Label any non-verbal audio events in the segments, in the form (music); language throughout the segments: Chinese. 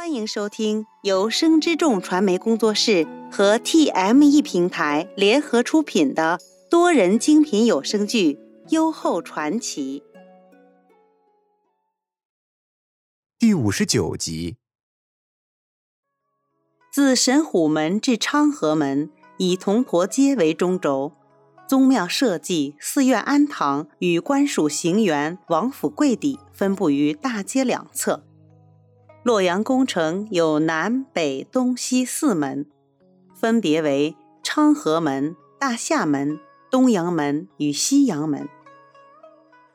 欢迎收听由生之众传媒工作室和 TME 平台联合出品的多人精品有声剧《优厚传奇》第五十九集。自神虎门至昌河门，以铜驼街为中轴，宗庙社稷、寺院庵堂与官署行辕、王府柜邸分布于大街两侧。洛阳宫城有南北东西四门，分别为昌河门、大夏门、东阳门与西阳门。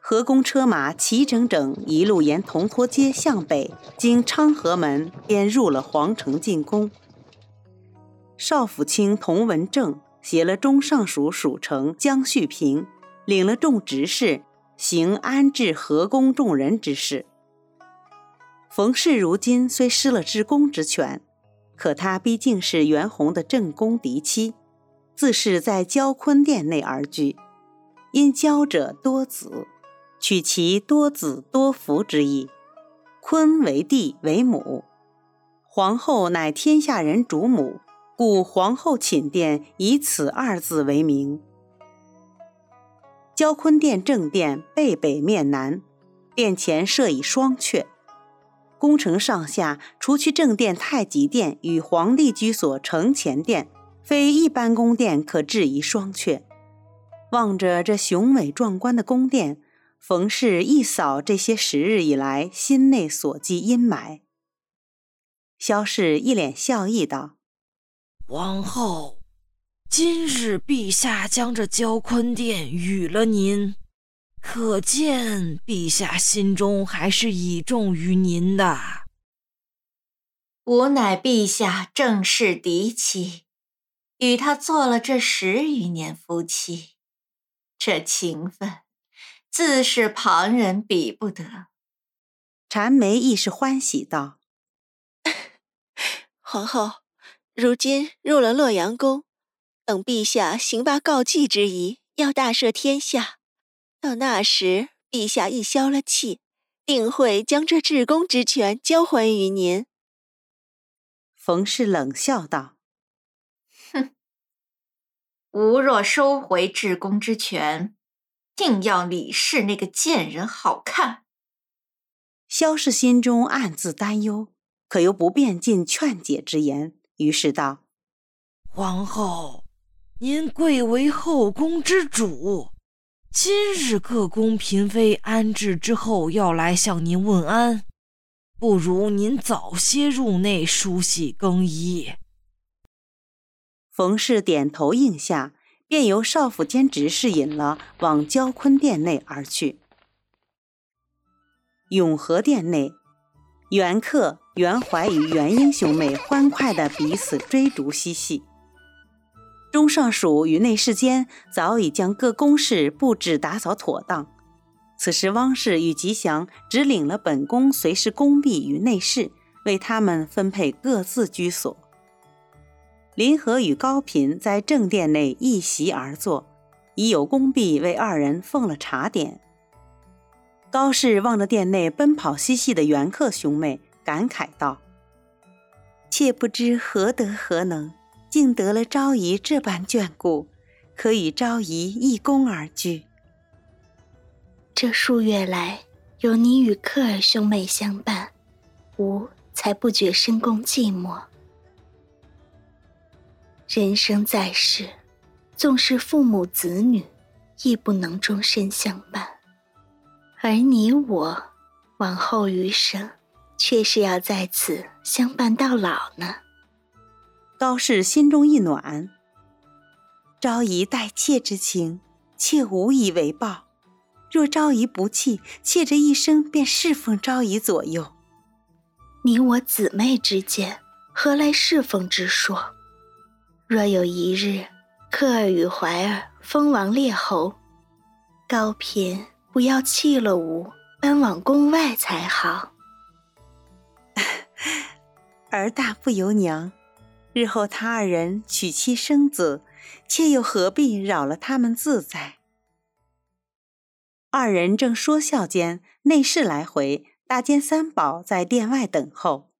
河宫车马齐整整，一路沿铜驼街向北，经昌河门，便入了皇城进宫。少府卿童文正携了中尚书属丞江旭平，领了众执事，行安置河宫众人之事。冯氏如今虽失了之公之权，可他毕竟是袁弘的正宫嫡妻，自是在焦坤殿内而居。因焦者多子，取其多子多福之意。坤为帝为母，皇后乃天下人主母，故皇后寝殿以此二字为名。焦坤殿正殿背北面南，殿前设以双阙。宫城上下，除去正殿太极殿与皇帝居所承前殿，非一般宫殿可置疑双阙。望着这雄伟壮观的宫殿，冯氏一扫这些时日以来心内所积阴霾。萧氏一脸笑意道：“王后，今日陛下将这交坤殿与了您。”可见陛下心中还是倚重于您的。吾乃陛下正室嫡妻，与他做了这十余年夫妻，这情分自是旁人比不得。禅梅亦是欢喜道：“ (laughs) 皇后，如今入了洛阳宫，等陛下行罢告祭之仪，要大赦天下。”到那时，陛下一消了气，定会将这至公之权交还于您。冯氏冷笑道：“哼，吾若收回至公之权，定要李氏那个贱人好看。”萧氏心中暗自担忧，可又不便尽劝解之言，于是道：“皇后，您贵为后宫之主。”今日各宫嫔妃安置之后，要来向您问安，不如您早些入内梳洗更衣。冯氏点头应下，便由少府监执事引了，往焦坤殿内而去。永和殿内，袁克、袁怀与袁英兄妹欢快的彼此追逐嬉戏。中尚书与内侍监早已将各宫室布置打扫妥当，此时汪氏与吉祥只领了本宫随侍宫婢与内侍，为他们分配各自居所。林和与高嫔在正殿内一席而坐，已有宫婢为二人奉了茶点。高氏望着殿内奔跑嬉戏的元客兄妹，感慨道：“妾不知何德何能。”竟得了昭仪这般眷顾，可与昭仪一宫而居。这数月来，有你与克尔兄妹相伴，吾才不觉深宫寂寞。人生在世，纵是父母子女，亦不能终身相伴。而你我，往后余生，却是要在此相伴到老呢。高氏心中一暖，昭仪待妾之情，妾无以为报。若昭仪不弃，妾这一生便侍奉昭仪左右。你我姊妹之间，何来侍奉之说？若有一日，克儿与怀儿封王列侯，高嫔不要弃了吾，搬往宫外才好。(laughs) 儿大不由娘。日后他二人娶妻生子，妾又何必扰了他们自在？二人正说笑间，内侍来回，大监三宝在殿外等候。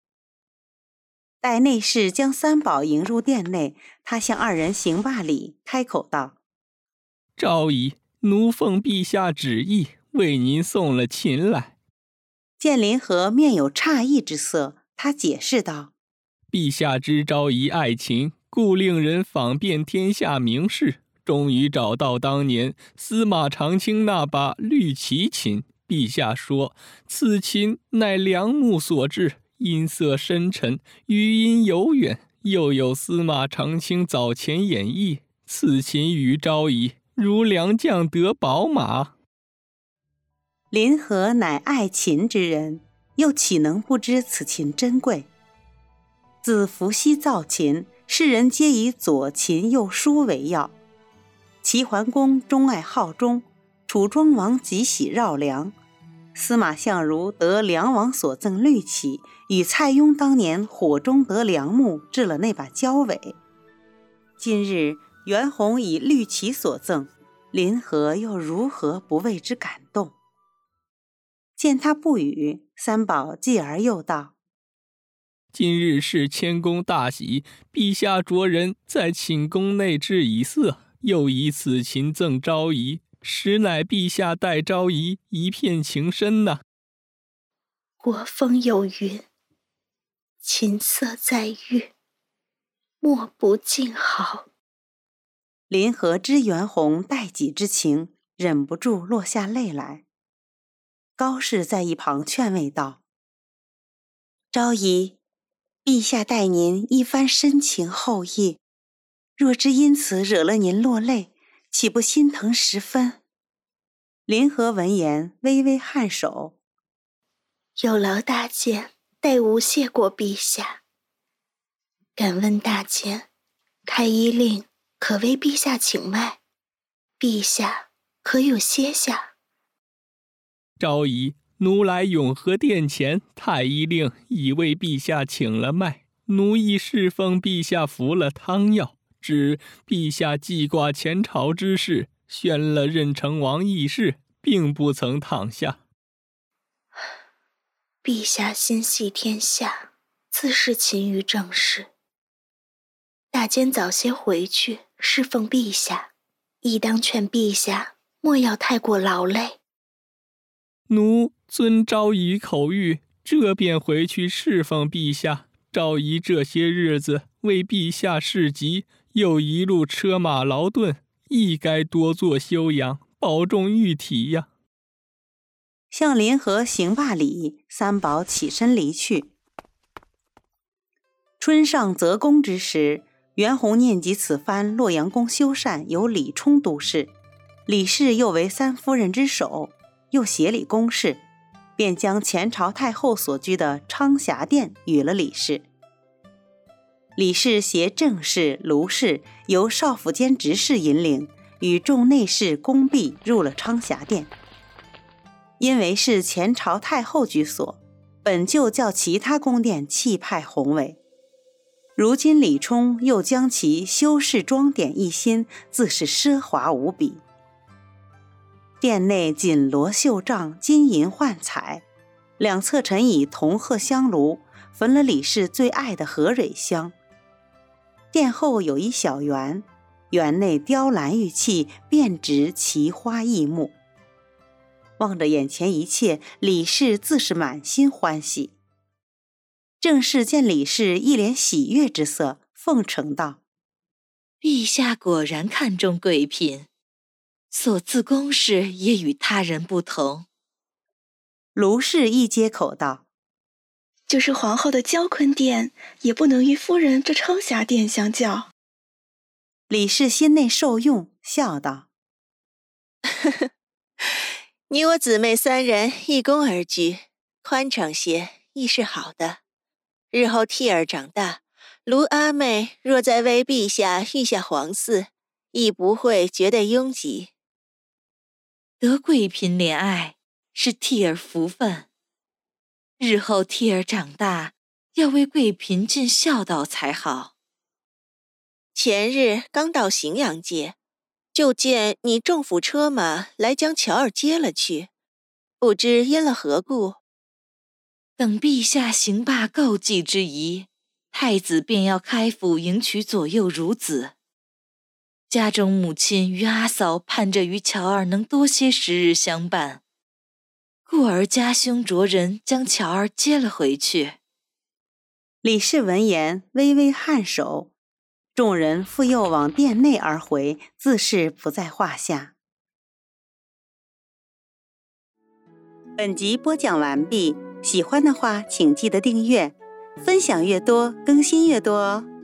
待内侍将三宝迎入殿内，他向二人行罢礼，开口道：“昭仪，奴奉陛下旨意，为您送了琴来。”见林和面有诧异之色，他解释道：“陛下知昭仪爱琴，故令人访遍天下名士，终于找到当年司马长青那把绿旗琴。陛下说，此琴乃良木所制。”音色深沉，余音悠远，又有司马长青早前演绎，此琴与昭仪如良将得宝马。林和乃爱琴之人，又岂能不知此琴珍贵？自伏羲造琴，世人皆以左琴右书为要。齐桓公钟爱好钟，楚庄王极喜绕梁。司马相如得梁王所赠绿绮，与蔡邕当年火中得梁木制了那把交尾。今日袁弘以绿绮所赠，林和又如何不为之感动？见他不语，三宝继而又道：“今日是谦公大喜，陛下着人在寝宫内置以色，又以此琴赠昭仪。”实乃陛下待昭仪一片情深呐。国风有云：“琴瑟在御，莫不静好。”林和知袁弘待己之情，忍不住落下泪来。高氏在一旁劝慰道：“昭仪，陛下待您一番深情厚意，若知因此惹了您落泪。”岂不心疼十分？林和闻言微微颔首，有劳大监代吾谢过陛下。敢问大监，太医令可为陛下请脉？陛下可有歇下？昭仪，奴来永和殿前，太医令已为陛下请了脉，奴亦侍奉陛下服了汤药。只陛下记挂前朝之事，宣了任城王议事，并不曾躺下。陛下心系天下，自是勤于政事。大监早些回去侍奉陛下，亦当劝陛下莫要太过劳累。奴遵昭仪口谕，这便回去侍奉陛下。昭仪这些日子为陛下侍疾。又一路车马劳顿，亦该多做休养，保重玉体呀。向林和行罢礼，三宝起身离去。春上择宫之时，袁弘念及此番洛阳宫修缮由李冲督事，李氏又为三夫人之首，又协理公事，便将前朝太后所居的昌霞殿与了李氏。李氏携正室、卢氏，由少府监执事引领，与众内侍、宫婢入了昌霞殿。因为是前朝太后居所，本就较其他宫殿气派宏伟。如今李冲又将其修饰装点一新，自是奢华无比。殿内锦罗绣帐，金银幻彩，两侧陈以铜鹤香炉，焚了李氏最爱的和蕊香。殿后有一小园，园内雕栏玉砌，遍植奇花异木。望着眼前一切，李氏自是满心欢喜。郑氏见李氏一脸喜悦之色，奉承道：“陛下果然看重贵嫔，所赐宫室也与他人不同。”卢氏一接口道。就是皇后的交坤殿，也不能与夫人这昌霞殿相较。李氏心内受用，笑道：“呵呵，你我姊妹三人一宫而居，宽敞些亦是好的。日后替儿长大，卢阿妹若再为陛下御下皇嗣，亦不会觉得拥挤。得贵嫔怜爱，是替儿福分。”日后替儿长大，要为贵嫔尽孝道才好。前日刚到荥阳界，就见你众府车马来将乔儿接了去，不知因了何故。等陛下行罢告祭之仪，太子便要开府迎娶左右孺子。家中母亲与阿嫂盼着与乔儿能多些时日相伴，故而家兄着人将乔儿接了回去。李氏闻言，微微颔首。众人复又往殿内而回，自是不在话下。本集播讲完毕，喜欢的话请记得订阅，分享越多更新越多哦。